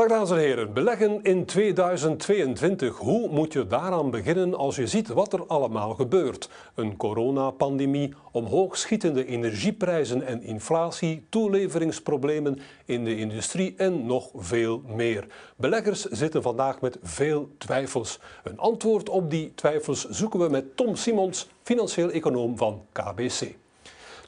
Dag dames en heren, beleggen in 2022. Hoe moet je daaraan beginnen als je ziet wat er allemaal gebeurt? Een coronapandemie, omhoogschietende energieprijzen en inflatie, toeleveringsproblemen in de industrie en nog veel meer. Beleggers zitten vandaag met veel twijfels. Een antwoord op die twijfels zoeken we met Tom Simons, financieel econoom van KBC.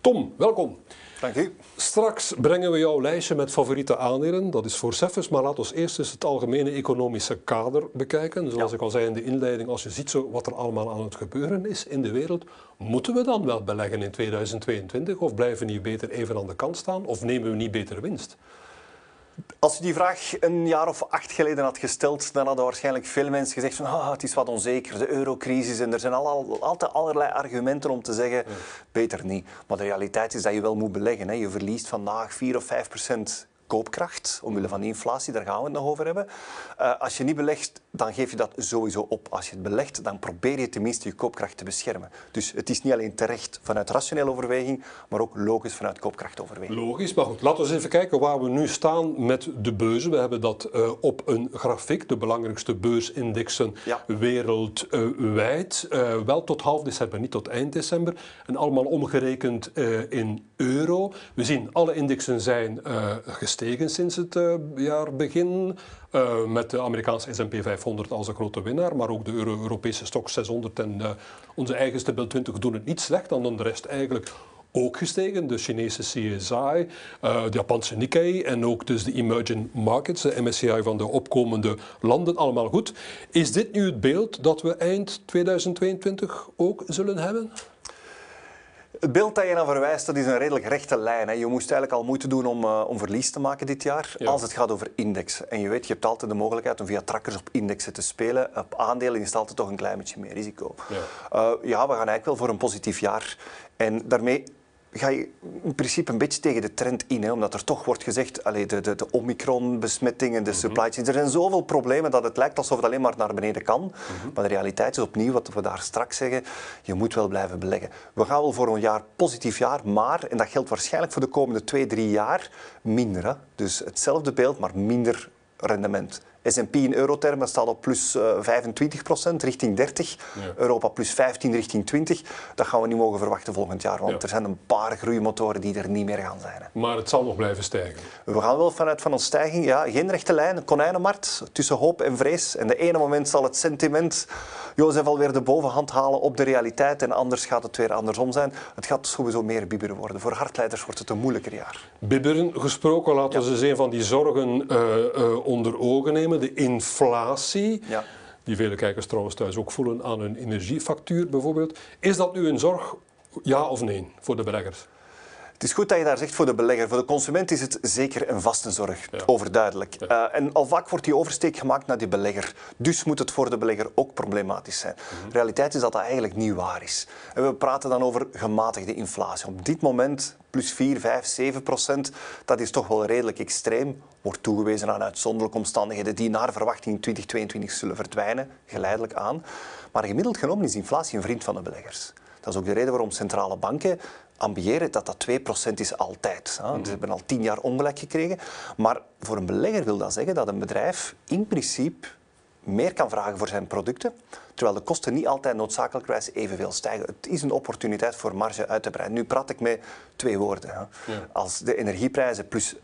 Tom, welkom. Dank u. Straks brengen we jouw lijstje met favoriete aandelen. Dat is voor Cefus, maar laten we eerst eens het algemene economische kader bekijken. Zoals ik al zei in de inleiding, als je ziet zo wat er allemaal aan het gebeuren is in de wereld, moeten we dan wel beleggen in 2022 of blijven we niet beter even aan de kant staan of nemen we niet beter winst? Als je die vraag een jaar of acht geleden had gesteld, dan hadden waarschijnlijk veel mensen gezegd van ah, het is wat onzeker, de eurocrisis en er zijn al, altijd allerlei argumenten om te zeggen beter niet. Maar de realiteit is dat je wel moet beleggen. Hè. Je verliest vandaag 4 of 5 procent koopkracht, omwille van inflatie, daar gaan we het nog over hebben. Uh, als je niet belegt, dan geef je dat sowieso op. Als je het belegt, dan probeer je tenminste je koopkracht te beschermen. Dus het is niet alleen terecht vanuit rationele overweging, maar ook logisch vanuit koopkrachtoverweging. Logisch, maar goed, laten we eens even kijken waar we nu staan met de beurzen. We hebben dat uh, op een grafiek, de belangrijkste beursindexen ja. wereldwijd. Uh, wel tot half december, niet tot eind december. En allemaal omgerekend in euro. We zien alle indexen zijn gestegen gestegen sinds het uh, jaar begin. Uh, met de Amerikaanse S&P 500 als een grote winnaar, maar ook de Euro Europese stok 600 en uh, onze eigen Stabiel 20 doen het niet slecht, dan de rest eigenlijk ook gestegen. De Chinese CSI, de Japanse Nikkei en ook dus de emerging markets, de MSCI van de opkomende landen, allemaal goed. Is dit nu het beeld dat we eind 2022 ook zullen hebben? Het beeld dat je naar verwijst, dat is een redelijk rechte lijn. Hè. Je moest eigenlijk al moeite doen om, uh, om verlies te maken dit jaar, ja. als het gaat over index. En je weet, je hebt altijd de mogelijkheid om via trackers op indexen te spelen. Op aandelen is het altijd toch een klein beetje meer risico. Ja, uh, ja we gaan eigenlijk wel voor een positief jaar. En daarmee ga je in principe een beetje tegen de trend in. Hè, omdat er toch wordt gezegd, allee, de, de, de Omicron-besmettingen, de mm -hmm. supply chains, er zijn zoveel problemen dat het lijkt alsof het alleen maar naar beneden kan. Mm -hmm. Maar de realiteit is opnieuw, wat we daar straks zeggen, je moet wel blijven beleggen. We gaan wel voor een jaar positief jaar, maar, en dat geldt waarschijnlijk voor de komende twee, drie jaar, minder. Hè. Dus hetzelfde beeld, maar minder rendement. S&P in eurotermen staat op plus 25 eh, procent, richting 30. Ja. Europa plus 15, richting 20. Dat gaan we niet mogen verwachten volgend jaar, want ja. er zijn een paar groeimotoren die er niet meer gaan zijn. Hè. Maar het zal nog blijven stijgen? We gaan wel vanuit van een stijging, ja, geen rechte lijn, een konijnenmarkt tussen hoop en vrees. En de ene moment zal het sentiment Jozef alweer de bovenhand halen op de realiteit en anders gaat het weer andersom zijn. Het gaat sowieso meer bibberen worden. Voor hardleiders wordt het een moeilijker jaar. Bibberen gesproken, laten we ja. eens een van die zorgen uh, uh, onder ogen nemen de inflatie. Ja. Die vele kijkers trouwens thuis ook voelen aan hun energiefactuur bijvoorbeeld. Is dat nu een zorg, ja of nee, voor de beleggers? Het is goed dat je daar zegt voor de belegger. Voor de consument is het zeker een vaste zorg, ja. overduidelijk. Ja. Uh, en al vaak wordt die oversteek gemaakt naar die belegger. Dus moet het voor de belegger ook problematisch zijn. Mm -hmm. De realiteit is dat dat eigenlijk niet waar is. En we praten dan over gematigde inflatie. Op dit moment plus 4, 5, 7 procent, dat is toch wel redelijk extreem. Wordt toegewezen aan uitzonderlijke omstandigheden die naar verwachting in 2022 zullen verdwijnen, geleidelijk aan. Maar gemiddeld genomen is inflatie een vriend van de beleggers. Dat is ook de reden waarom centrale banken ambiëren dat dat 2% is altijd. Ze hebben al tien jaar ongelijk gekregen. Maar voor een belegger wil dat zeggen dat een bedrijf in principe meer kan vragen voor zijn producten, terwijl de kosten niet altijd noodzakelijkwijs evenveel stijgen. Het is een opportuniteit voor marge uit te breiden. Nu praat ik met twee woorden. Hè. Ja. Als de energieprijzen plus 500%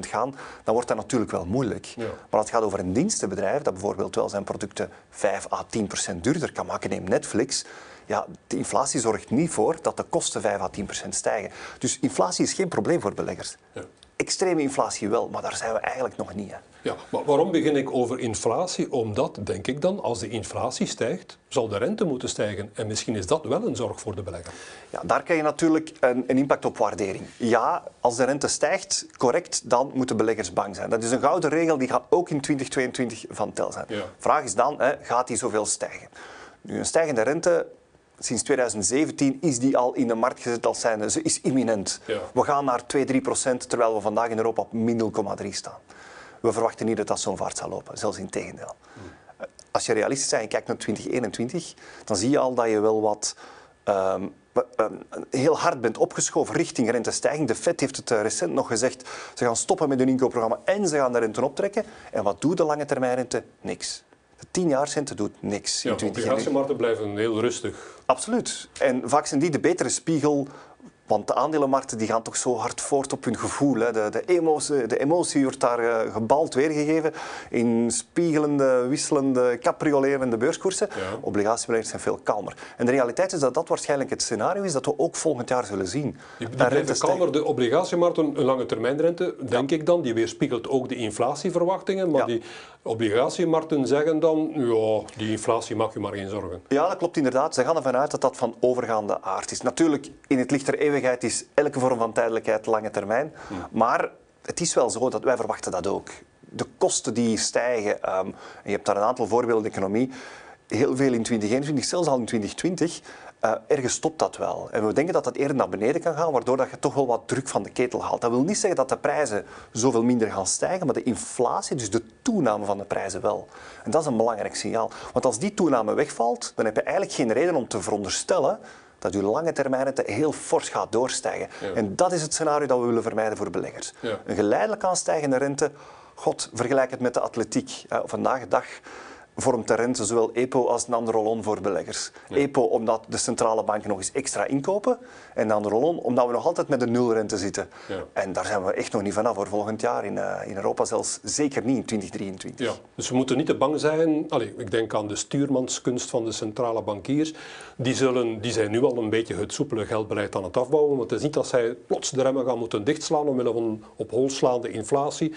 gaan, dan wordt dat natuurlijk wel moeilijk. Ja. Maar als het gaat over een dienstenbedrijf dat bijvoorbeeld wel zijn producten 5 à 10% duurder kan maken, neem Netflix, ja, de inflatie zorgt niet voor dat de kosten 5 à 10 procent stijgen. Dus inflatie is geen probleem voor beleggers. Ja. Extreme inflatie wel, maar daar zijn we eigenlijk nog niet. Hè. Ja, maar waarom begin ik over inflatie? Omdat, denk ik dan, als de inflatie stijgt, zal de rente moeten stijgen. En misschien is dat wel een zorg voor de belegger. Ja, daar krijg je natuurlijk een, een impact op waardering. Ja, als de rente stijgt, correct, dan moeten beleggers bang zijn. Dat is een gouden regel, die gaat ook in 2022 van tel zijn. Ja. Vraag is dan, hè, gaat die zoveel stijgen? Nu, een stijgende rente sinds 2017 is die al in de markt gezet als zijnde. Ze is imminent. Ja. We gaan naar 2, 3 procent, terwijl we vandaag in Europa op min 0,3 staan. We verwachten niet dat dat zo'n vaart zal lopen, zelfs in tegendeel. Hmm. Als je realistisch bent en kijkt naar 2021, dan zie je al dat je wel wat um, heel hard bent opgeschoven richting rentestijging. De Fed heeft het recent nog gezegd, ze gaan stoppen met hun inkoopprogramma en ze gaan de rente optrekken. En wat doet de lange termijnrente? Niks. De 10-jaarsrente doet niks. Ja, de obligatiemarkten blijven heel rustig. Absoluut. En vaak zijn die de betere spiegel want de aandelenmarkten die gaan toch zo hard voort op hun gevoel. Hè. De, de, emotie, de emotie wordt daar uh, gebald weergegeven in spiegelende, wisselende, capriolerende beurskoersen. Ja. Obligatiebeleggers zijn veel kalmer. En de realiteit is dat dat waarschijnlijk het scenario is dat we ook volgend jaar zullen zien. Die, die blijven kalmer. De obligatiemarkten, een lange termijnrente, denk ik dan, die weerspiegelt ook de inflatieverwachtingen. Maar die obligatiemarkten zeggen dan, ja, die inflatie mag je maar geen zorgen. Ja, dat klopt inderdaad. Ze gaan ervan uit dat dat van overgaande aard is. Natuurlijk, in het licht der eeuwigheid is elke vorm van tijdelijkheid lange termijn. Maar het is wel zo dat wij verwachten dat ook. De kosten die stijgen, um, en je hebt daar een aantal voorbeelden in de economie, heel veel in 2021, zelfs al in 2020, uh, ergens stopt dat wel. En we denken dat dat eerder naar beneden kan gaan, waardoor dat je toch wel wat druk van de ketel haalt. Dat wil niet zeggen dat de prijzen zoveel minder gaan stijgen, maar de inflatie, dus de toename van de prijzen wel. En dat is een belangrijk signaal. Want als die toename wegvalt, dan heb je eigenlijk geen reden om te veronderstellen dat je lange termijn rente heel fors gaat doorstijgen. En dat is het scenario dat we willen vermijden voor beleggers. Een geleidelijk aanstijgende rente, god, vergelijk het met de atletiek. vandaag de dag vormt de rente zowel EPO als andere voor beleggers. EPO omdat de centrale banken nog eens extra inkopen en de andere omdat we nog altijd met een nulrente zitten. Ja. En daar zijn we echt nog niet vanaf voor volgend jaar in, uh, in Europa, zelfs zeker niet in 2023. Ja. Dus we moeten niet te bang zijn. Allee, ik denk aan de stuurmanskunst van de centrale bankiers. Die, zullen, die zijn nu al een beetje het soepele geldbeleid aan het afbouwen. Want het is niet dat zij plots de remmen gaan moeten dichtslaan omwille van op hol slaande inflatie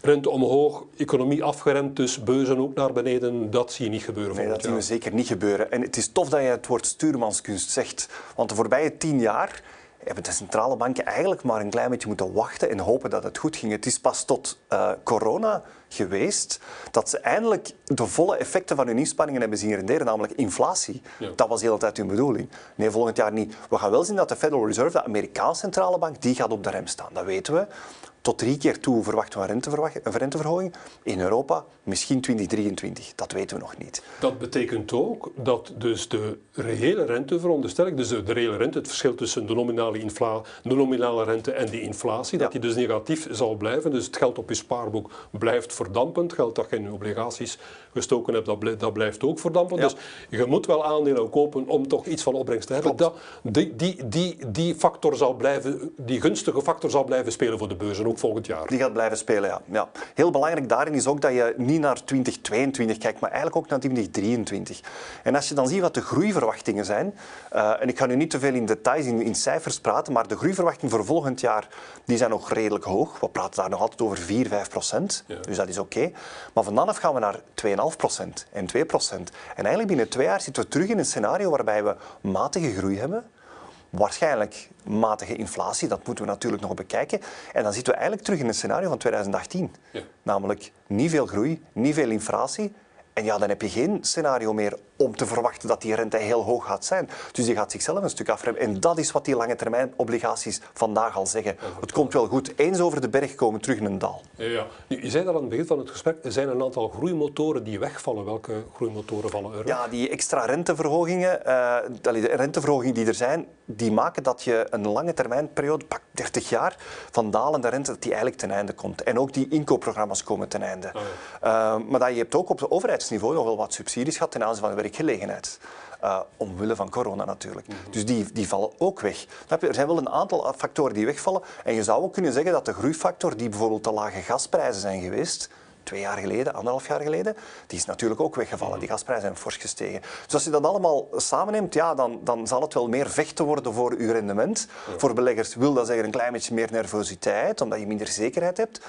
rente omhoog, economie afgeremd, dus beurzen ook naar beneden. Dat zie je niet gebeuren. Nee, dat zien we zeker niet gebeuren. En het is tof dat je het woord stuurmanskunst zegt. Want de voorbije tien jaar hebben de centrale banken eigenlijk maar een klein beetje moeten wachten en hopen dat het goed ging. Het is pas tot uh, corona geweest dat ze eindelijk de volle effecten van hun inspanningen hebben zien renderen, namelijk inflatie. Dat was de hele tijd hun bedoeling. Nee, volgend jaar niet. We gaan wel zien dat de Federal Reserve, de Amerikaanse centrale bank, die gaat op de rem staan. Dat weten we. Tot drie keer toe verwachten we een renteverhoging. In Europa misschien 2023. Dat weten we nog niet. Dat betekent ook dat dus de reële rente, veronderstel ik, dus de reële rente, het verschil tussen de nominale, infla, de nominale rente en de inflatie, dat die dus negatief zal blijven. Dus het geld op je spaarboek blijft verdampend. Geld dat je in je obligaties gestoken hebt, dat, dat blijft ook verdampend. Dus je moet wel aandelen kopen om toch iets van opbrengst te hebben. Dat, die, die, die, die, factor zal blijven, die gunstige factor zal blijven spelen voor de beurzen, ook volgend jaar. Die gaat blijven spelen, ja. ja. Heel belangrijk daarin is ook dat je niet naar 2022 kijkt, maar eigenlijk ook naar 2023. En als je dan ziet wat de groeiverwachtingen zijn, uh, en ik ga nu niet te veel in details, in, in cijfers praten, maar de groeiverwachtingen voor volgend jaar die zijn nog redelijk hoog. We praten daar nog altijd over 4, 5 procent, dus dat is oké. Maar vanaf gaan we naar 2,5 procent en 2 procent. En eigenlijk binnen twee jaar zitten we terug in een scenario waarbij we matige groei hebben, waarschijnlijk matige inflatie, dat moeten we natuurlijk nog bekijken. En dan zitten we eigenlijk terug in een scenario van 2018. Ja. Namelijk niet veel groei, niet veel inflatie. En ja, dan heb je geen scenario meer om te verwachten dat die rente heel hoog gaat zijn. Dus die gaat zichzelf een stuk afremmen. En dat is wat die lange termijn obligaties vandaag al zeggen. Het komt wel goed. Eens over de berg komen, terug in een dal. Ja, ja. Je zei dat aan het begin van het gesprek. Er zijn een aantal groeimotoren die wegvallen. Welke groeimotoren vallen er? Ja, die extra renteverhogingen, uh, de renteverhogingen die er zijn, die maken dat je een lange termijnperiode, pak 30 jaar, van dalende rente, dat die eigenlijk ten einde komt. En ook die inkoopprogramma's komen ten einde. Oh uh, maar dat je hebt ook op de overheidsniveau nog wel wat subsidies gehad ten aanzien van de werkgelegenheid. Uh, omwille van corona natuurlijk. Mhm. Dus die, die vallen ook weg. Er zijn wel een aantal factoren die wegvallen. En je zou ook kunnen zeggen dat de groeifactor, die bijvoorbeeld de lage gasprijzen zijn geweest, twee jaar geleden, anderhalf jaar geleden, die is natuurlijk ook weggevallen. Die gasprijzen zijn fors gestegen. Dus als je dat allemaal samenneemt, ja, dan, dan zal het wel meer vechten worden voor uw rendement. Voor beleggers wil dat zeggen een klein beetje meer nervositeit, omdat je minder zekerheid hebt.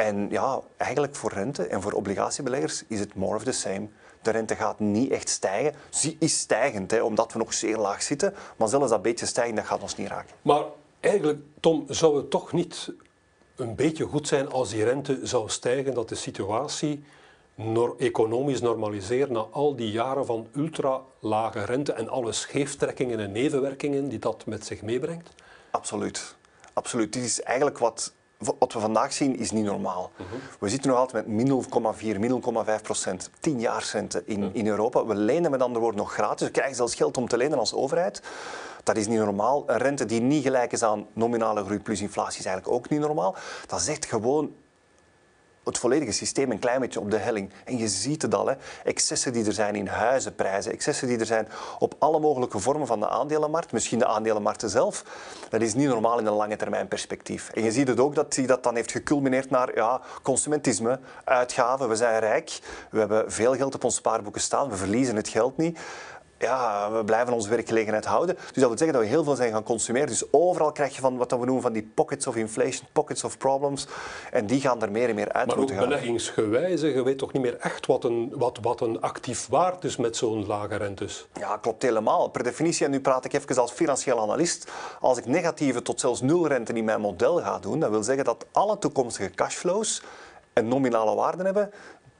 En ja, eigenlijk voor rente en voor obligatiebeleggers is het more of the same. De rente gaat niet echt stijgen. Ze is stijgend, hè, omdat we nog zeer laag zitten. Maar zelfs dat beetje stijgen, dat gaat ons niet raken. Maar eigenlijk, Tom, zou het toch niet een beetje goed zijn als die rente zou stijgen, dat de situatie economisch normaliseert na al die jaren van ultra lage rente en alle scheeftrekkingen en nevenwerkingen die dat met zich meebrengt? Absoluut. Absoluut. Dit is eigenlijk wat wat we vandaag zien is niet normaal. We zitten nog altijd met min 0,4, min 0,5 procent, 10 jaarsrente in, in Europa. We lenen met andere woorden nog gratis. We krijgen zelfs geld om te lenen als overheid. Dat is niet normaal. Een rente die niet gelijk is aan nominale groei plus inflatie is eigenlijk ook niet normaal. Dat is echt gewoon het volledige systeem een klein beetje op de helling. En je ziet het al, hè. excessen die er zijn in huizenprijzen, excessen die er zijn op alle mogelijke vormen van de aandelenmarkt, misschien de aandelenmarkten zelf, dat is niet normaal in een lange termijn perspectief. En je ziet het ook dat zich dat dan heeft geculmineerd naar ja, consumentisme, uitgaven, we zijn rijk, we hebben veel geld op ons spaarboeken staan, we verliezen het geld niet ja, we blijven onze werkgelegenheid houden. Dus dat wil zeggen dat we heel veel zijn gaan consumeren. Dus overal krijg je van wat we noemen van die pockets of inflation, pockets of problems. En die gaan er meer en meer uit maar moeten gaan. Maar beleggingsgewijze, je weet toch niet meer echt wat een, wat, wat een actief waard is met zo'n lage rentes? Ja, klopt helemaal. Per definitie, en nu praat ik even als financieel analist, als ik negatieve tot zelfs nul rente in mijn model ga doen, dat wil zeggen dat alle toekomstige cashflows een nominale waarde hebben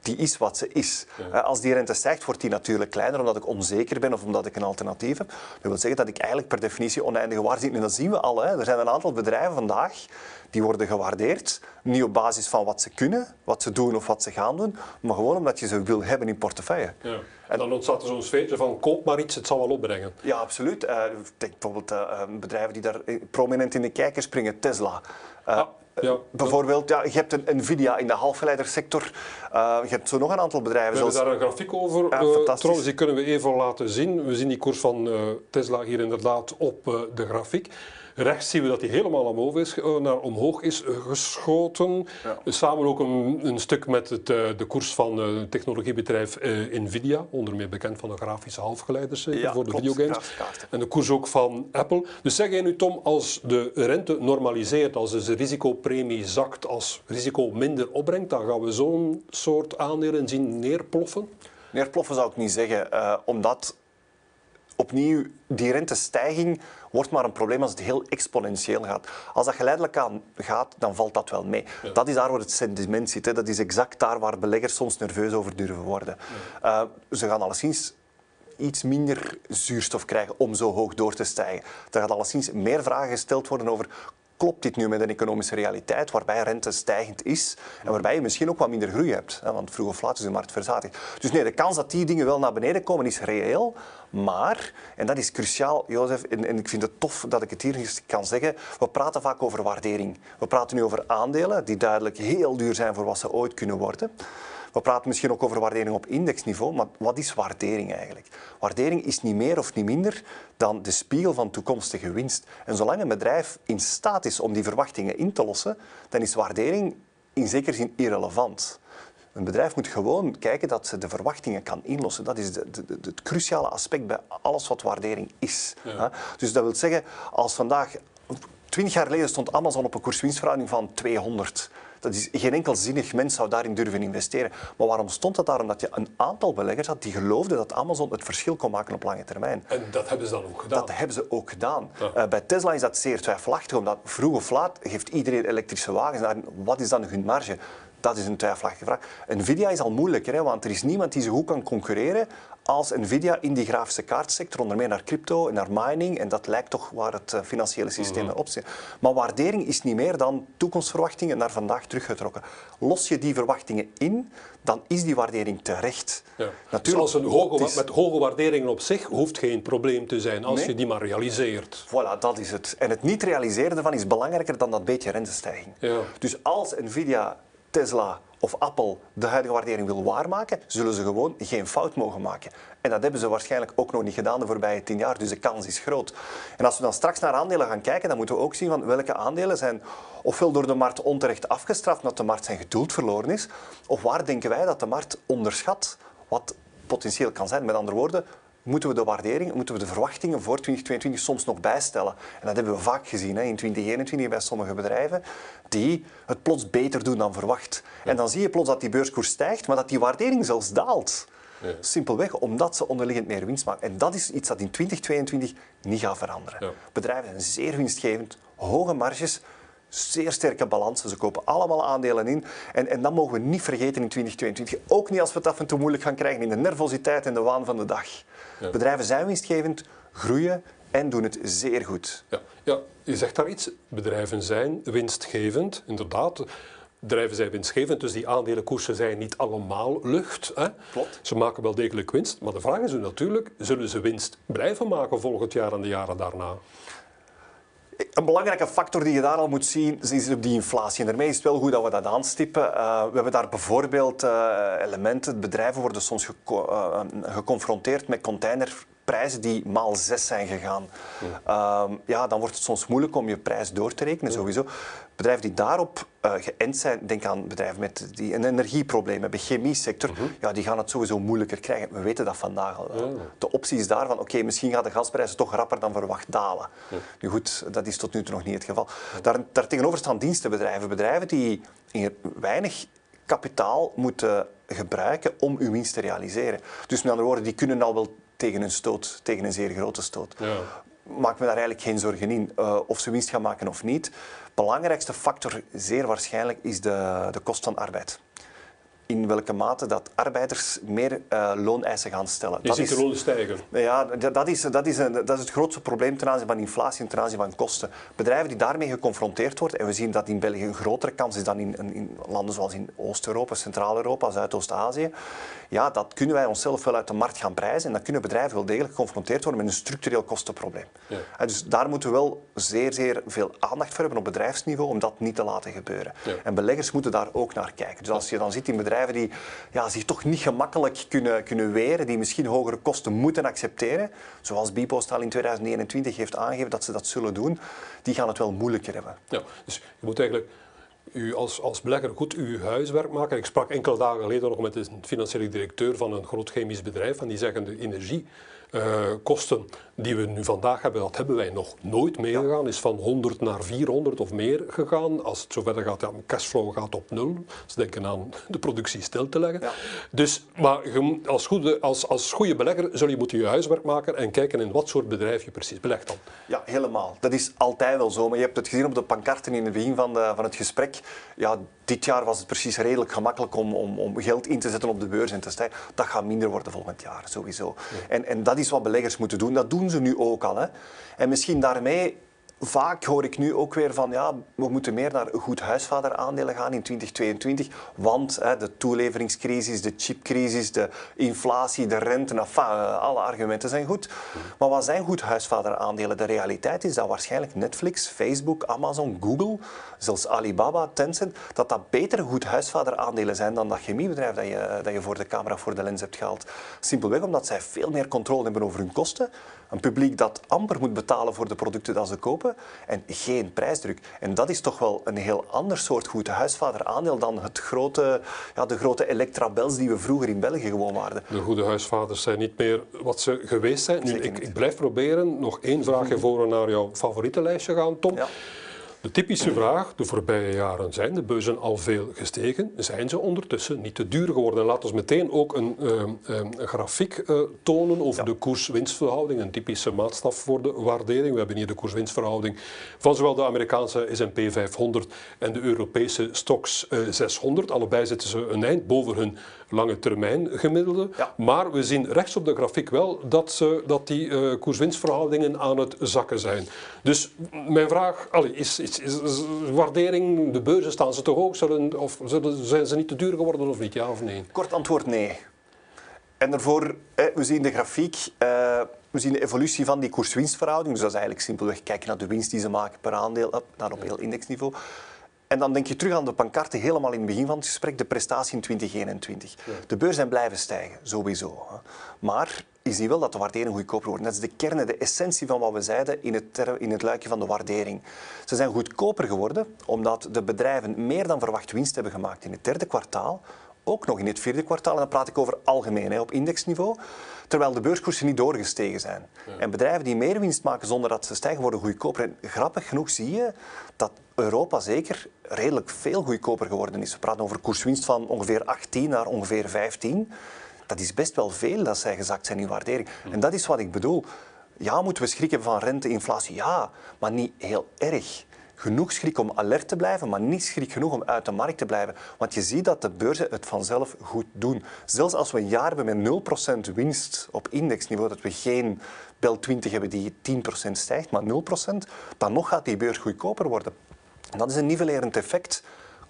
die is wat ze is. Als die rente stijgt, wordt die natuurlijk kleiner omdat ik onzeker ben of omdat ik een alternatief heb. Dat wil zeggen dat ik eigenlijk per definitie oneindige waarde zie. En dat zien we al. Hè. Er zijn een aantal bedrijven vandaag die worden gewaardeerd. Niet op basis van wat ze kunnen, wat ze doen of wat ze gaan doen, maar gewoon omdat je ze wil hebben in portefeuille. Ja. En dan ontstaat er zo'n sfeertje van koop maar iets, het zal wel opbrengen. Ja, absoluut. Uh, denk bijvoorbeeld uh, bedrijven die daar prominent in de kijker springen, Tesla. Uh, ah. Ja, Bijvoorbeeld, ja, je hebt een Nvidia in de halfgeleidersector. Uh, je hebt zo nog een aantal bedrijven. We hebben daar een grafiek over. Ja, uh, trouwens, die kunnen we even laten zien. We zien die koers van uh, Tesla hier inderdaad op de grafiek. Rechts zien we dat hij helemaal omhoog is, eh, naar omhoog is eh, geschoten. Samen ook een, een, stuk met het, eh, de koers van het technologiebedrijf Nvidia, onder meer bekend van de grafische halfgeleiders voor de videogames. En de koers ook van Apple. Dus zeg jij nu, Tom, als de rente normaliseert, als dus de risicopremie zakt, als risico minder opbrengt, dan gaan we zo'n soort aandelen zien neerploffen? Neerploffen zou ik niet zeggen, omdat opnieuw, die rentestijging wordt maar een probleem als het heel exponentieel gaat. Als dat geleidelijk aan gaat, dan valt dat wel mee. Dat is daar waar het sentiment zit. Hè. Dat is exact daar waar beleggers soms nerveus over durven worden. Uh, ze gaan alleszins iets minder zuurstof krijgen om zo hoog door te stijgen. Er gaat alleszins meer vragen gesteld worden over klopt dit nu met een economische realiteit waarbij rente stijgend is en waarbij je misschien ook wat minder groei hebt? Want vroeg of laat is de markt verzadigd. Dus nee, de kans dat die dingen wel naar beneden komen is reëel, maar, en dat is cruciaal, Jozef, en, en ik vind het tof dat ik het hier kan zeggen, we praten vaak over waardering. We praten nu over aandelen die duidelijk heel duur zijn voor wat ze ooit kunnen worden. We praten misschien ook over waardering op indexniveau, maar wat is waardering eigenlijk? Waardering is niet meer of niet minder dan de spiegel van toekomstige winst. En zolang een bedrijf in staat is om die verwachtingen in te lossen, dan is waardering in zekere zin irrelevant. Een bedrijf moet gewoon kijken dat ze de verwachtingen kan inlossen. Dat is de, de, het cruciale aspect bij alles wat waardering is. Dus dat wil zeggen, als vandaag... Twintig jaar geleden stond Amazon op een koerswinstverhouding van 200. Dat is, geen enkel zinnig mens zou daarin durven investeren. Maar waarom stond dat daar? Omdat je een aantal beleggers had die geloofden dat Amazon het verschil kon maken op lange termijn. En dat hebben ze dan ook gedaan? Dat hebben ze ook gedaan. Uh, bij Tesla is dat zeer twijfelachtig, omdat vroeg of laat geeft iedereen elektrische wagens. Wat is dan hun marge? Dat is een twijfelachtige vraag. Nvidia is al moeilijker, hè, want er is niemand die zo goed kan concurreren als Nvidia in die grafische kaartsector, onder meer naar crypto en naar mining. En dat lijkt toch waar het eh, financiële systeem mm op zit. Maar waardering is niet meer dan toekomstverwachtingen naar vandaag teruggetrokken. Los je die verwachtingen in, dan is die waardering terecht. Ja. Natuurlijk, dus een hoge, met hoge waarderingen op zich hoeft geen probleem te zijn als je die maar realiseert. Voilà, dat is het. En het niet realiseren ervan is belangrijker dan dat beetje rentestijging. Ja. Dus als Nvidia Tesla of Apple de huidige waardering wil waarmaken, zullen ze gewoon geen fout mogen maken. En dat hebben ze waarschijnlijk ook nog niet gedaan de voorbije tien jaar, dus de kans is groot. En als we dan straks naar aandelen gaan kijken, dan moeten we ook zien van welke aandelen zijn ofwel door de markt onterecht afgestraft, omdat de markt zijn geduld verloren is, of waar denken wij dat de markt onderschat wat potentieel kan zijn. Met andere woorden, moeten we de waardering, moeten we de verwachtingen voor 2022 soms nog bijstellen. En dat hebben we vaak gezien hè, in 2021 bij sommige bedrijven, die het plots beter doen dan verwacht. En dan zie je plots dat die beurskoers stijgt, maar dat die waardering zelfs daalt. Ja. Simpelweg omdat ze onderliggend meer winst maken. En dat is iets dat in 2022 niet gaat veranderen. Bedrijven zijn zeer winstgevend, hoge marges, zeer sterke balansen. Ze kopen allemaal aandelen in. En, en dat mogen we niet vergeten in 2022. Ook niet als we het af en toe moeilijk gaan krijgen in de nervositeit en de waan van de dag. Bedrijven zijn winstgevend, groeien en doen het zeer goed. Ja, ja je zegt daar iets. Bedrijven zijn winstgevend, inderdaad. Bedrijven zijn winstgevend, dus die aandelenkoersen zijn niet allemaal lucht. Hè? Klopt. Ze maken wel degelijk winst, maar de vraag is natuurlijk, zullen ze winst blijven maken volgend jaar en de jaren daarna? Een belangrijke factor die je daar al moet zien, is op die inflatie. En daarmee is het wel goed dat we dat aanstippen. Uh, we hebben daar bijvoorbeeld uh, elementen. Bedrijven worden soms uh, geconfronteerd met containerprijzen die maal zes zijn gegaan. Ja. ja, dan wordt het soms moeilijk om je prijs door te rekenen, ja. sowieso. Bedrijven die daarop uh, geënt zijn, denk aan bedrijven met die een energieprobleem hebben, chemie sector, uh -huh. ja, die gaan het sowieso moeilijker krijgen. We weten dat vandaag al. Ja. De optie is daarvan, oké, okay, misschien gaan de gasprijzen toch rapper dan verwacht dalen. Nu goed, dat is tot nu toe nog niet het geval. Daar, daar tegenover staan dienstenbedrijven, bedrijven die weinig kapitaal moeten gebruiken om uw winst te realiseren. Dus met andere woorden, die kunnen al wel tegen een stoot, tegen een zeer grote stoot. Ja maak me daar eigenlijk geen zorgen in. Uh, of ze winst gaan maken of niet. Belangrijkste factor, zeer waarschijnlijk, is de, de kost van arbeid in welke mate dat arbeiders meer uh, looneisen gaan stellen. Je dat ziet is, de lonen stijgen. Ja, dat is, dat, is een, dat is het grootste probleem ten aanzien van inflatie en ten aanzien van kosten. Bedrijven die daarmee geconfronteerd worden, en we zien dat in België een grotere kans is dan in, in landen zoals in Oost-Europa, Centraal-Europa, Zuidoost-Azië, ja, dat kunnen wij onszelf wel uit de markt gaan prijzen en dan kunnen bedrijven wel degelijk geconfronteerd worden met een structureel kostenprobleem. Ja. En dus daar moeten we wel zeer, zeer veel aandacht voor hebben op bedrijfsniveau om dat niet te laten gebeuren. Ja. En beleggers moeten daar ook naar kijken. Dus als je dan ziet in bedrijven die ja, zich toch niet gemakkelijk kunnen, kunnen weren, die misschien hogere kosten moeten accepteren, zoals Bipost al in 2021 heeft aangegeven dat ze dat zullen doen, die gaan het wel moeilijker hebben. Ja, dus je moet eigenlijk u als, als belegger goed uw huiswerk maken. Ik sprak enkele dagen geleden nog met een financiële directeur van een groot chemisch bedrijf en die zeggen de energie kosten die we nu vandaag hebben, dat hebben wij nog nooit meegegaan. Is van 100 naar 400 of meer gegaan. Als het zo verder gaat, ja, cashflow gaat op nul. Ze denken aan de productie stil te leggen. Ja. Dus, maar als goede, als, als goede belegger zul je moeten je huiswerk maken en kijken in wat soort bedrijf je precies belegt dan. Ja, helemaal. Dat is altijd wel zo. Maar je hebt het gezien op de pankarten in het begin van, de, van het gesprek. Ja, dit jaar was het precies redelijk gemakkelijk om, om, om geld in te zetten op de beurs en te stijgen. Dat gaat minder worden volgend jaar, sowieso. Ja. En, en dat is wat beleggers moeten doen. Dat doen ze nu ook al. Hè. En misschien daarmee vaak hoor ik nu ook weer van ja, we moeten meer naar goed huisvaderaandelen gaan in 2022, want hè, de toeleveringscrisis, de chipcrisis, de inflatie, de rente, enfin, alle argumenten zijn goed. Maar wat zijn goed huisvaderaandelen? De realiteit is dat waarschijnlijk Netflix, Facebook, Amazon, Google, zelfs Alibaba, Tencent, dat dat beter goed huisvaderaandelen zijn dan dat chemiebedrijf dat je, dat je voor de camera, voor de lens hebt gehaald. Simpelweg omdat zij veel meer controle hebben over hun kosten, een publiek dat amper moet betalen voor de producten dat ze kopen en geen prijsdruk. En dat is toch wel een heel ander soort goed huisvaderaandeel dan het grote, ja, de grote Electrabels die we vroeger in België gewoon waren. De goede huisvaders zijn niet meer wat ze geweest zijn. Nu, ik, ik, blijf proberen nog één vraagje voor we naar jouw favoriete lijstje gaan, Tom. Ja. De typische vraag, de voorbije jaren zijn de beurzen al veel gestegen, zijn ze ondertussen niet te duur geworden? Laten we meteen ook een, uh, een grafiek uh, tonen over ja. de koers-winstverhouding, een typische maatstaf voor de waardering. We hebben hier de koers-winstverhouding van zowel de Amerikaanse S&P 500 en de Europese Stoxx uh, 600. Allebei zitten ze een eind boven hun lange termijn gemiddelde. Ja. Maar we zien rechts op de grafiek wel dat, ze, dat die uh, koers-winstverhoudingen aan het zakken zijn. Dus mijn vraag, allee, is, is, is, is, waardering, de beurzen staan ze te hoog? Zullen, of zullen, zijn ze niet te duur geworden of niet, ja of nee? Kort antwoord nee. En daarvoor, we zien de grafiek, uh, we zien de evolutie van die koers-winstverhouding. Dus dat is eigenlijk simpelweg kijken naar de winst die ze maken per aandeel, naar op heel indexniveau. En dan denk je terug aan de pankarten helemaal in het begin van het gesprek, de prestatie in 2021. Ja. De beurs zijn blijven stijgen, sowieso. Maar je ziet wel dat de waardering goedkoper wordt. Dat is de kern, de essentie van wat we zeiden in het, in het luikje van de waardering. Ze zijn goedkoper geworden omdat de bedrijven meer dan verwacht winst hebben gemaakt in het derde kwartaal, ook nog in het vierde kwartaal. En dan praat ik over algemeen, hè, op indexniveau. Terwijl de beurskoersen niet doorgestegen zijn. Ja. En bedrijven die meer winst maken zonder dat ze stijgen, worden goedkoper. En grappig genoeg zie je dat Europa zeker redelijk veel goedkoper geworden is. We praten over koerswinst van ongeveer 18 naar ongeveer 15. Dat is best wel veel dat zij gezakt zijn in waardering. En dat is wat ik bedoel. Ja, moeten we schrikken van rente, inflatie? Ja, maar niet heel erg genoeg schrik om alert te blijven, maar niet schrik genoeg om uit de markt te blijven. Want je ziet dat de beurzen het vanzelf goed doen. Zelfs als we een jaar hebben met 0% winst op indexniveau, dat we geen Bel 20 hebben die 10% stijgt, maar 0%, dan nog gaat die beurs goedkoper worden. En dat is een nivellerend effect.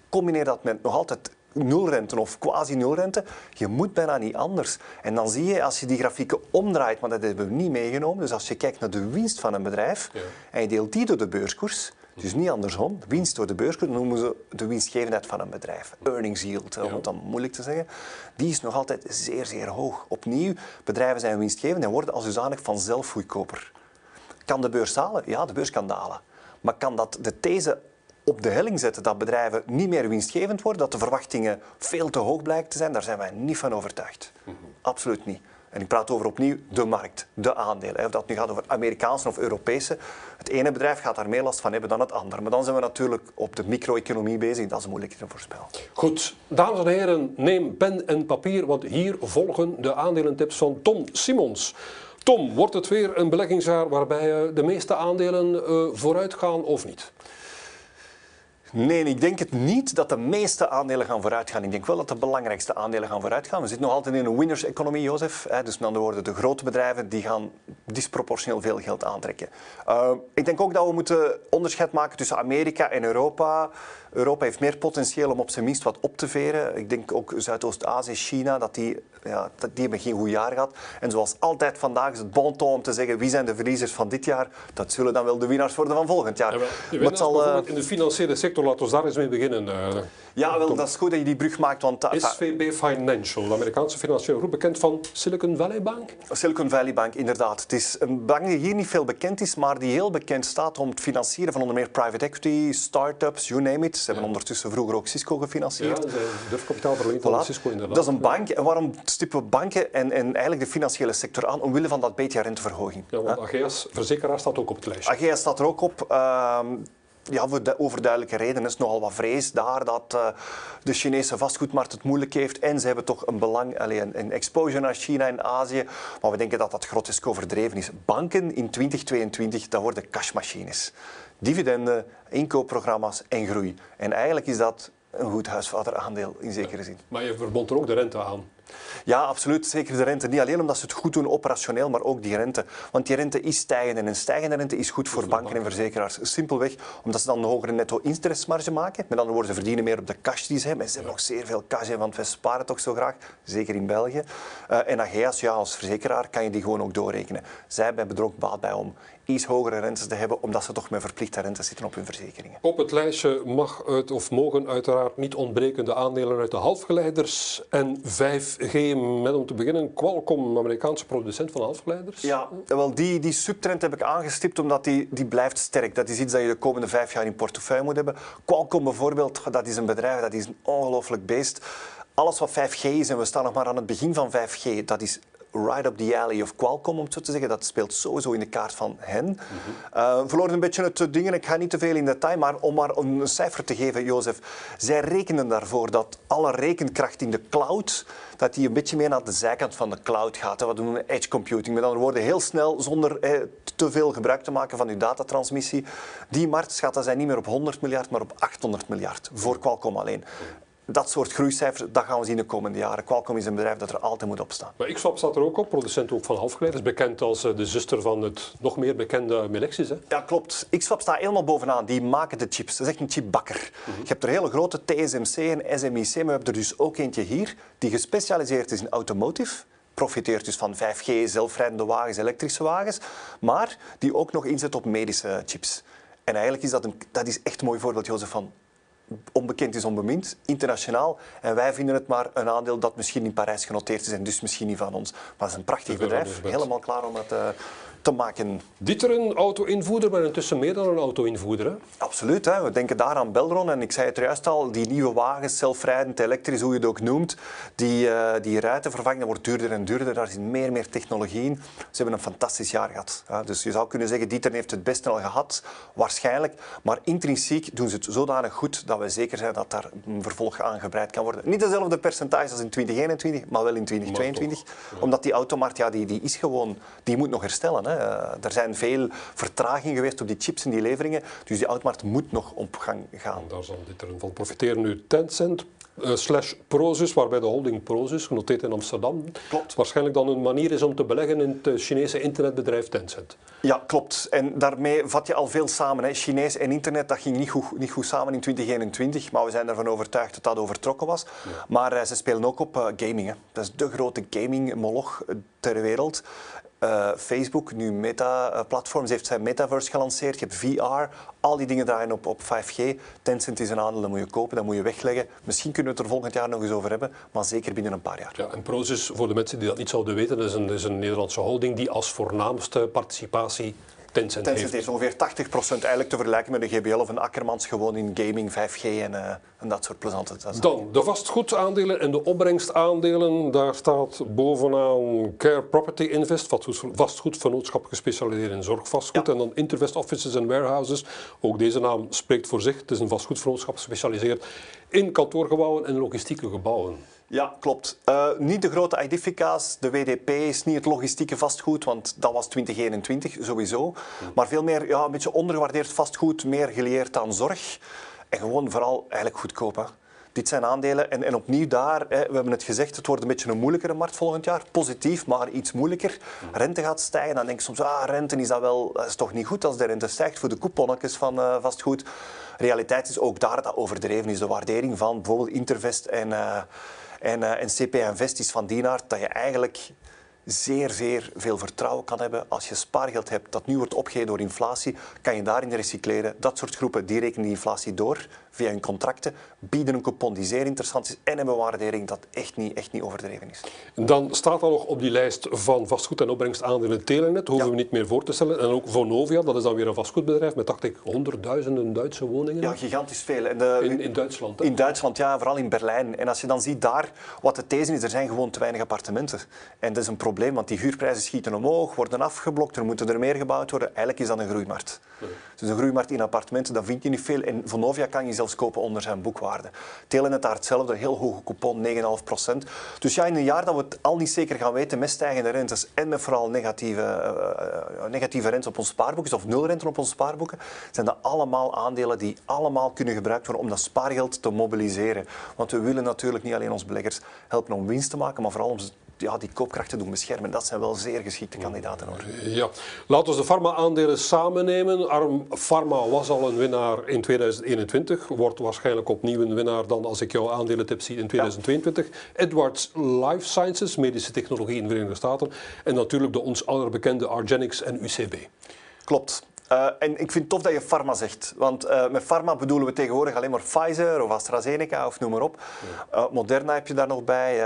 Combineer dat met nog altijd nulrente of quasi nulrente. Je moet bijna niet anders. En dan zie je als je die grafieken omdraait, maar dat hebben we niet meegenomen. Dus als je kijkt naar de winst van een bedrijf en je deelt die door de beurskoers, dus niet andersom. Winst door de beurskoers noemen ze de winstgevendheid van een bedrijf. Earnings yield, om het dan moeilijk te zeggen. Die is nog altijd zeer, zeer hoog. Opnieuw, bedrijven zijn winstgevend en worden als zodanig vanzelf goedkoper. Kan de beurs dalen? Ja, de beurs kan dalen. Maar kan dat de these op de helling zetten dat bedrijven niet meer winstgevend worden, dat de verwachtingen veel te hoog blijken te zijn, daar zijn wij niet van overtuigd. Absoluut niet. En ik praat over opnieuw de markt, de aandelen. Of dat nu gaat over Amerikaanse of Europese. Het ene bedrijf gaat daar meer last van hebben dan het andere. Maar dan zijn we natuurlijk op de micro-economie bezig. Dat is moeilijker te voorspellen. Goed, dames en heren, neem pen en papier, want hier volgen de aandelentips van Tom Simons. Tom, wordt het weer een beleggingsjaar waarbij de meeste aandelen uh, vooruit gaan of niet? Nee, ik denk het niet dat de meeste aandelen gaan vooruitgaan. Ik denk wel dat de belangrijkste aandelen gaan vooruitgaan. We zitten nog altijd in een winners-economie, Jozef. Dus met andere woorden, de grote bedrijven die gaan disproportioneel veel geld aantrekken. Uh, ik denk ook dat we moeten onderscheid maken tussen Amerika en Europa. Europa heeft meer potentieel om op zijn minst wat op te veren. Ik denk ook Zuidoost-Azië, China, dat die, ja, die hebben geen goed jaar gehad. En zoals altijd vandaag is het bon ton om te zeggen wie zijn de verliezers van dit jaar. Dat zullen dan wel de winnaars worden van volgend jaar. Ja, zal, uh... in de financiële sector, laten we daar eens mee beginnen. Uh, ja, wel, dat is goed dat je die brug maakt. Want, SVB Financial, de Amerikaanse financiële groep, bekend van Silicon Valley Bank? Silicon Valley Bank, inderdaad. Het is een bank die hier niet veel bekend is, maar die heel bekend staat om het financieren van onder meer private equity, start-ups, you name it. Ze hebben ondertussen vroeger ook Cisco gefinancierd. Ja, durfkapitaal verleend voilà. Cisco inderdaad. Dat is een bank. En waarom stippen we banken en, en eigenlijk de financiële sector aan? Omwille van dat beta-renteverhoging. Ja, want Ageas, verzekeraar, staat ook op het lijstje. Ageas staat er ook op. Uh, ja, voor de overduidelijke reden is nogal wat vrees daar dat uh, de Chinese vastgoedmarkt het moeilijk heeft. En ze hebben toch een belang, alleen een exposure naar China en Azië. Maar we denken dat dat grotesk overdreven is. Banken in 2022, dat worden cashmachines. Dividenden, inkoopprogramma's en groei. En eigenlijk is dat een goed huisvaderaandeel in zekere zin. Maar je verbond er ook de rente aan. Ja, absoluut. Zeker de rente. Niet alleen omdat ze het goed doen operationeel, maar ook die rente. Want die rente is stijgend en een stijgende rente is goed voor banken en verzekeraars. Simpelweg omdat ze dan een hogere netto-interestmarge maken. Met andere woorden, ze verdienen meer op de cash die ze hebben. En ze hebben nog zeer veel cash, want wij sparen toch zo graag. Zeker in België. Uh, en Ageas, ja, als verzekeraar kan je die gewoon ook doorrekenen. Zij hebben ook baat bij om iets hogere rentes te hebben, omdat ze toch met verplichte rentes zitten op hun verzekeringen. Op het lijstje mag uit, of mogen uiteraard niet ontbrekende aandelen uit de halfgeleiders en 5G met om te beginnen Qualcomm, Amerikaanse producent van halfgeleiders. Ja, wel die, die subtrend heb ik aangestipt omdat die, die blijft sterk. Dat is iets dat je de komende vijf jaar in portefeuille moet hebben. Qualcomm bijvoorbeeld, dat is een bedrijf, dat is een ongelooflijk beest alles wat 5G is, en we staan nog maar aan het begin van 5G, dat is right up the alley of Qualcomm, om het zo te zeggen. Dat speelt sowieso in de kaart van hen. Mm -hmm. verloor een beetje het dingen, ik ga niet te veel in detail, maar om maar een cijfer te geven, Jozef. Zij rekenen daarvoor dat alle rekenkracht in de cloud, dat die een beetje meer naar de zijkant van de cloud gaat. Wat doen we edge computing? Met andere woorden, heel snel, zonder te veel gebruik te maken van uw datatransmissie. Die markt schatten zij niet meer op 100 miljard, maar op 800 miljard voor Qualcomm alleen dat soort groeicijfers, dat gaan we zien de komende jaren. Qualcomm is een bedrijf dat er altijd moet op staan. Maar Xwap staat er ook op, producent ook van halfgeleiders, bekend als eh, de zuster van het nog meer bekende Melexis. Hè? Ja, klopt. Xwap staat helemaal bovenaan. Die maken de chips. Dat is echt een chipbakker. Mm Je hebt er hele grote TSMC en SMIC, maar we hebben er dus ook eentje hier die gespecialiseerd is in automotive profiteert dus van 5G, zelfrijdende wagens, elektrische wagens, maar die ook nog inzet op medische chips. En eigenlijk is dat, een, dat is echt een mooi voorbeeld, Jozef, van onbekend is onbemind, internationaal. En wij vinden het maar een aandeel dat misschien in Parijs genoteerd is en dus misschien niet van ons. Maar het is een prachtig bedrijf, helemaal klaar om het uh, te maken. Dit er een auto-invoerder, maar intussen meer dan een auto-invoerder. Absoluut. Hè. We denken daar aan Belron. En ik zei het juist al, die nieuwe wagens, zelfrijdend, elektrisch, hoe je het ook noemt, die, uh, die ruiten vervangen, dat wordt duurder en duurder. Daar zit meer en meer technologie in. Ze hebben een fantastisch jaar gehad. Ja, dus je zou kunnen zeggen, Dieter heeft het beste al gehad, waarschijnlijk. Maar intrinsiek doen ze het zodanig goed dat we zeker zijn dat daar een vervolg aan gebreid kan worden. Niet dezelfde percentage als in 2021, maar wel in 2022. Omdat die automarkt, ja, die, die is gewoon, die moet nog herstellen. Hè. Eh, er zijn veel vertragingen geweest op die chips en die leveringen, dus die automarkt moet nog op gang gaan. En daar zal dit er van profiteren nu. Tencent uh, slash Prozus, waarbij de holding Prozus, genoteerd in Amsterdam, klopt. waarschijnlijk dan een manier is om te beleggen in het Chinese internetbedrijf Tencent. Ja, klopt. En daarmee vat je al veel samen. Hè. Chinees en internet, dat ging niet goed, niet goed samen in 2021, maar we zijn ervan overtuigd dat dat overtrokken was. Maar uh, ze spelen ook op uh, gaming. Hè. Dat is de grote gaming-moloch ter wereld. Uh, Facebook, nu Meta-platforms, heeft zijn Metaverse gelanceerd. Je hebt VR, al die dingen draaien op, op 5G. Tencent is een aandeel, dat moet je kopen, dat moet je wegleggen. Misschien kunnen we het er volgend jaar nog eens over hebben, maar zeker binnen een paar jaar. Ja, en Prozis, voor de mensen die dat niet zouden weten, is een, is een Nederlandse holding die als voornaamste participatie Tencent, Tencent heeft. ongeveer 80% eigenlijk te vergelijken met een GBL of een Akkermans gewoon in gaming, 5G en, uh, en dat soort plezante Dan de vastgoedaandelen en de opbrengstaandelen. Daar staat bovenaan Care Property Invest, vastgoedvernootschap gespecialiseerd in zorgvastgoed. En dan Intervest Offices and Warehouses. Ook deze naam spreekt voor zich. Het is een vastgoedvernootschap gespecialiseerd in kantoorgebouwen en logistieke gebouwen. Ja, klopt. Uh, niet de grote identifica's. De WDP is niet het logistieke vastgoed, want dat was 2021 sowieso. Maar veel meer ja, een beetje ondergewaardeerd vastgoed, meer geleerd aan zorg. En gewoon vooral eigenlijk goedkoop. Hè. Dit zijn aandelen. En, en opnieuw daar, hè, we hebben het gezegd, het wordt een beetje een moeilijkere markt volgend jaar. Positief, maar iets moeilijker. Rente gaat stijgen. Dan denk je soms, ah, rente is dat wel, dat is toch niet goed als de rente stijgt voor de couponnetjes van uh, vastgoed. Realiteit is ook daar dat overdreven is. De waardering van bijvoorbeeld Intervest en... Uh, en, uh, en CP Invest is van die aard dat je eigenlijk zeer, zeer veel vertrouwen kan hebben. Als je spaargeld hebt dat nu wordt opgegeven door inflatie, kan je daarin recycleren. Dat soort groepen die rekenen die inflatie door via hun contracten, bieden een coupon die zeer interessant is en een bewaardering dat echt niet, echt niet overdreven is. Dan staat er nog op die lijst van vastgoed en opbrengstaandelen Telenet, hoeven we niet meer voor te stellen. En ook Vonovia, dat is dan weer een vastgoedbedrijf met, dacht ik, honderdduizenden Duitse woningen. Ja, gigantisch veel. En de, in, in Duitsland? Hè? In Duitsland, ja, vooral in Berlijn. En als je dan ziet daar, wat de these is, er zijn gewoon te weinig appartementen. En dat is een probleem, want die huurprijzen schieten omhoog, worden afgeblokt, er moeten er meer gebouwd worden. Eigenlijk is dat een groeimarkt. Dus een groeimarkt in appartementen, dat vind je niet veel. En Vonovia kan je zelfs kopen onder zijn boekwaarde. Telenet daar hetzelfde, heel hoge coupon, 9,5%. Dus ja, in een jaar dat we het al niet zeker gaan weten met stijgende rentes en met vooral negatieve, uh, negatieve rentes op ons spaarboeken, of nul rente op ons spaarboeken, zijn dat allemaal aandelen die allemaal kunnen gebruikt worden om dat spaargeld te mobiliseren. Want we willen natuurlijk niet alleen ons beleggers helpen om winst te maken, maar vooral om ze ja, die koopkrachten doen beschermen. Dat zijn wel zeer geschikte kandidaten. Hoor. Ja. Laten we de farma-aandelen samen nemen. Arm Pharma was al een winnaar in 2021. Wordt waarschijnlijk opnieuw een winnaar dan als ik jouw aandelentip zie in 2022. Ja. Edwards Life Sciences, medische technologie in de Verenigde Staten. En natuurlijk de ons allerbekende Argenix en UCB. Klopt. Uh, en ik vind het tof dat je pharma zegt. Want uh, met pharma bedoelen we tegenwoordig alleen maar Pfizer of AstraZeneca of noem maar op. Uh, Moderna heb je daar nog bij.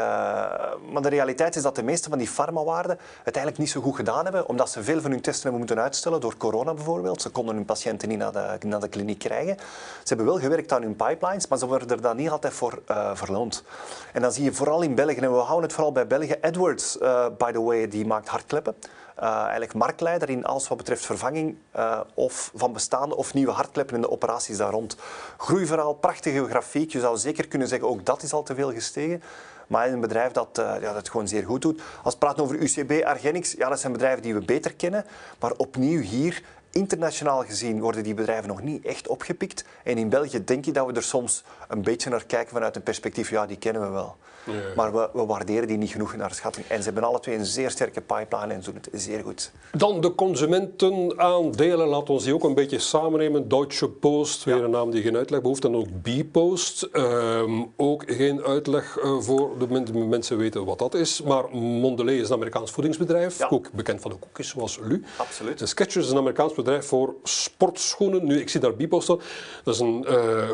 maar de realiteit is dat de meeste van die farmawaarden het eigenlijk niet zo goed gedaan hebben, omdat ze veel van hun testen hebben moeten uitstellen door corona bijvoorbeeld. Ze konden hun patiënten niet naar de, naar de kliniek krijgen. Ze hebben wel gewerkt aan hun pipelines, maar ze worden er dan niet altijd voor verloond. En dan zie je vooral in België, en we houden het vooral bij België, Edwards, by the way, die maakt hartkleppen. Uh, eigenlijk marktleider in alles wat betreft vervanging uh, of van bestaande of nieuwe hartkleppen in de operaties daar rond. Groeiverhaal, prachtige grafiek. Je zou zeker kunnen zeggen, ook dat is al te veel gestegen. Maar een bedrijf dat, uh, ja, dat gewoon zeer goed doet. Als we praten over UCB, Argenix, ja, dat zijn bedrijven die we beter kennen. Maar opnieuw hier internationaal gezien worden die bedrijven nog niet echt opgepikt. En in België denk je dat we er soms een beetje naar kijken vanuit een perspectief, ja, die kennen we wel. Ja. Maar we, we, waarderen die niet genoeg naar schatting. En ze hebben alle twee een zeer sterke pipeline en doen het zeer goed. Dan de consumentenaandelen, laten we die ook een beetje samennemen. Deutsche Post, weer ja. een naam die geen uitleg behoeft. En ook B-Post, um, ook geen uitleg uh, voor de, men de, mensen weten wat dat is. Maar Mondelez is een Amerikaans voedingsbedrijf, ja. ook bekend van de koekjes zoals Lu. Absoluut. De Skechers is een Amerikaans bedrijf voor sportschoenen. Nu, ik zie daar B-Post Dat is een, uh,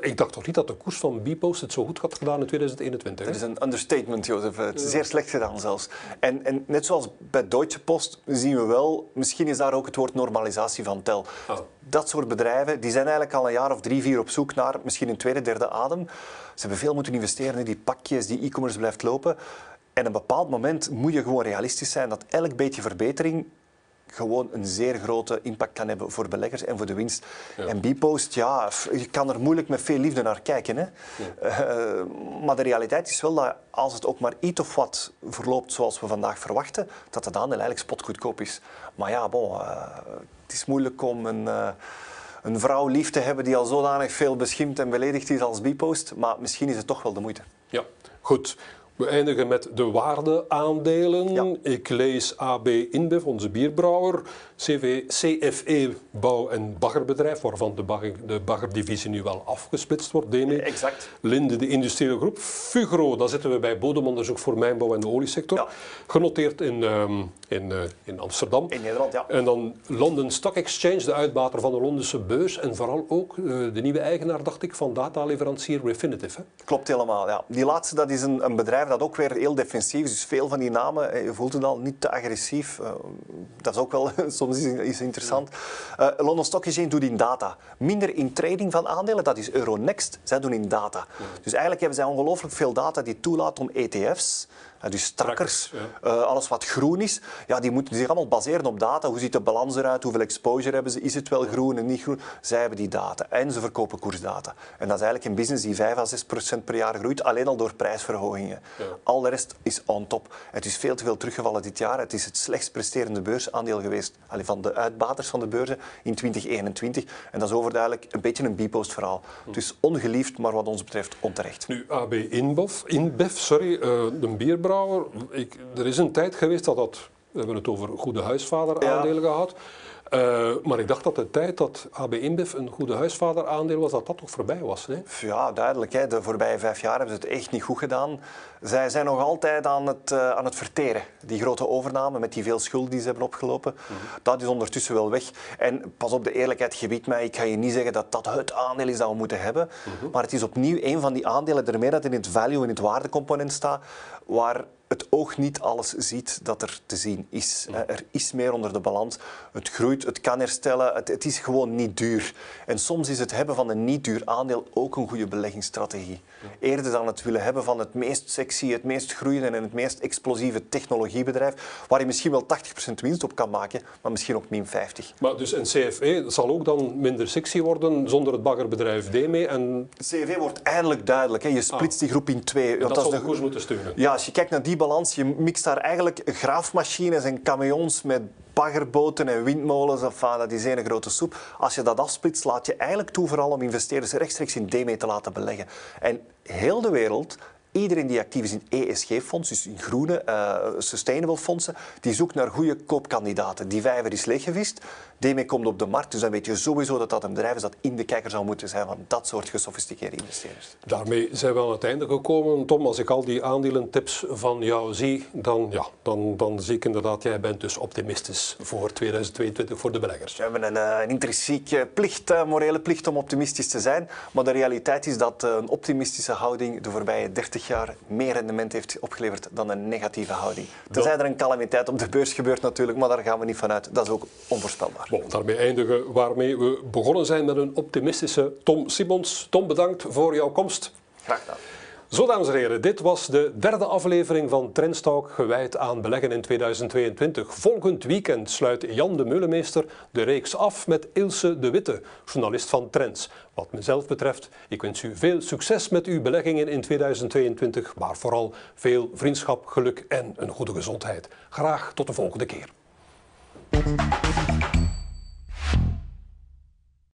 ik dacht toch niet dat de koers van B-Post het zo goed had gedaan in 2021. Dat is een understatement, Jozef. Het is zeer slecht gedaan zelfs. En, en net zoals bij Deutsche Post zien we wel, misschien is daar ook het woord normalisatie van tel. Oh. Dat soort bedrijven die zijn eigenlijk al een jaar of drie, vier op zoek naar misschien een tweede, derde adem. Ze hebben veel moeten investeren in die pakjes, die e-commerce blijft lopen. En op een bepaald moment moet je gewoon realistisch zijn dat elk beetje verbetering gewoon een zeer grote impact kan hebben voor beleggers en voor de winst. Ja. En Bpost, ja, je kan er moeilijk met veel liefde naar kijken. Hè? Ja. Uh, maar de realiteit is wel dat als het ook maar iets of wat verloopt zoals we vandaag verwachten, dat het aandeel eigenlijk spotgoedkoop is. Maar ja, bon, uh, het is moeilijk om een... Uh, een vrouw lief te hebben die al zodanig veel beschimpt en beledigd is als Bipost. Maar misschien is het toch wel de moeite. Ja, goed. We eindigen met de waardeaandelen. Ik lees AB InBev, onze bierbrouwer, CV, CFE Bouw- en Baggerbedrijf, waarvan de, bagger, de baggerdivisie nu wel afgesplitst wordt, Demi. Exact. Linde, de industriële groep. Fugro, daar zitten we bij bodemonderzoek voor mijnbouw en de oliesector. Ja. Genoteerd in, um, in, uh, in Amsterdam. In Nederland, ja. En dan London Stock Exchange, de uitbater van de Londense beurs. En vooral ook uh, de nieuwe eigenaar, dacht ik, van dataleverancier Refinitiv. Hè? Klopt helemaal, ja. Die laatste, dat is een, een bedrijf dat ook weer heel defensief. Dus veel van die namen, je voelt het al, niet te agressief. Uh, dat is ook wel soms is, is interessant. Uh, London Stock Exchange doet in data. Minder in trading van aandelen, dat is Euronext. Zij doen in data. Dus eigenlijk hebben zij ongelooflijk veel data die toelaat om ETF's dus trakkers, ja. uh, alles wat groen is, ja, die moeten zich allemaal baseren op data. Hoe ziet de balans eruit? Hoeveel exposure hebben ze? Is het wel groen en niet groen? Zij hebben die data. En ze verkopen koersdata. En dat is eigenlijk een business die 5 à 6 procent per jaar groeit, alleen al door prijsverhogingen. Ja. Al de rest is on top. Het is veel te veel teruggevallen dit jaar. Het is het slechtst presterende beursaandeel geweest allee, van de uitbaters van de beurzen in 2021. En dat is overduidelijk een beetje een bipost verhaal. Hm. Dus ongeliefd, maar wat ons betreft onterecht. Nu, AB InBev, InBev sorry, uh, de bierbrouw ik, er is een tijd geweest dat dat, we hebben het over goede huisvader aandelen ja. gehad. Uh, maar ik dacht dat de tijd dat AB InBev een goede huisvader aandeel was, dat dat toch voorbij was. Nee? Ja, duidelijk. Hè. De voorbije vijf jaar hebben ze het echt niet goed gedaan. Zij zijn nog altijd aan het, uh, aan het verteren. Die grote overname met die veel schuld die ze hebben opgelopen, mm -hmm. dat is ondertussen wel weg. En pas op de eerlijkheid gebied mij, ik ga je niet zeggen dat dat het aandeel is dat we moeten hebben. Mm -hmm. Maar het is opnieuw een van die aandelen, ermee dat in het value en het waardecomponent staat, waar het oog niet alles ziet dat er te zien is. Ja. Er is meer onder de balans. Het groeit, het kan herstellen, het, het, is gewoon niet duur. En soms is het hebben van een niet duur aandeel ook een goede beleggingsstrategie. Eerder dan het willen hebben van het meest sexy, het meest groeiende en het meest explosieve technologiebedrijf, waar je misschien wel 80% winst op kan maken, maar misschien ook min 50. Maar dus een CFE zal ook dan minder sexy worden zonder het baggerbedrijf DME en... CFE wordt eindelijk duidelijk. Hè. Je splitst ah. die groep in twee. Dat, dat zal de koers moeten steunen. Ja, als je kijkt naar die balans, je mixt daar eigenlijk graafmachines en camions met baggerboten en windmolens. Enfin, dat is één grote soep. Als je dat afsplitst, laat je eigenlijk toe vooral om investeerders rechtstreeks in DME te laten beleggen. En heel de wereld Iedereen die actief is in ESG-fondsen, dus in groene, uh, sustainable fondsen, die zoekt naar goede koopkandidaten. Die vijver is leeggevist. DME komt op de markt, dus dan weet je sowieso dat dat een bedrijf is dat in de kijker zou moeten zijn van dat soort gesofisticeerde investeerders. Daarmee zijn we aan het einde gekomen. Tom, als ik al die aandelentips van jou zie, dan, ja, dan, dan zie ik inderdaad, jij bent dus optimistisch voor 2022 voor de beleggers. We hebben een, een intrinsieke plicht, een morele plicht om optimistisch te zijn, maar de realiteit is dat een optimistische houding de voorbije 30 jaar meer rendement heeft opgeleverd dan een negatieve houding. Tenzij er een calamiteit op de beurs gebeurt natuurlijk, maar daar gaan we niet vanuit. Dat is ook onvoorspelbaar. Bon, daarmee eindigen waarmee we begonnen zijn met een optimistische Tom Simons. Tom, bedankt voor jouw komst. Graag gedaan. Zo, dames en heren, dit was de derde aflevering van Trendstalk gewijd aan beleggen in 2022. Volgend weekend sluit Jan de Meulemeester de reeks af met Ilse de Witte, journalist van Trends. Wat mezelf betreft, ik wens u veel succes met uw beleggingen in 2022, maar vooral veel vriendschap, geluk en een goede gezondheid. Graag tot de volgende keer.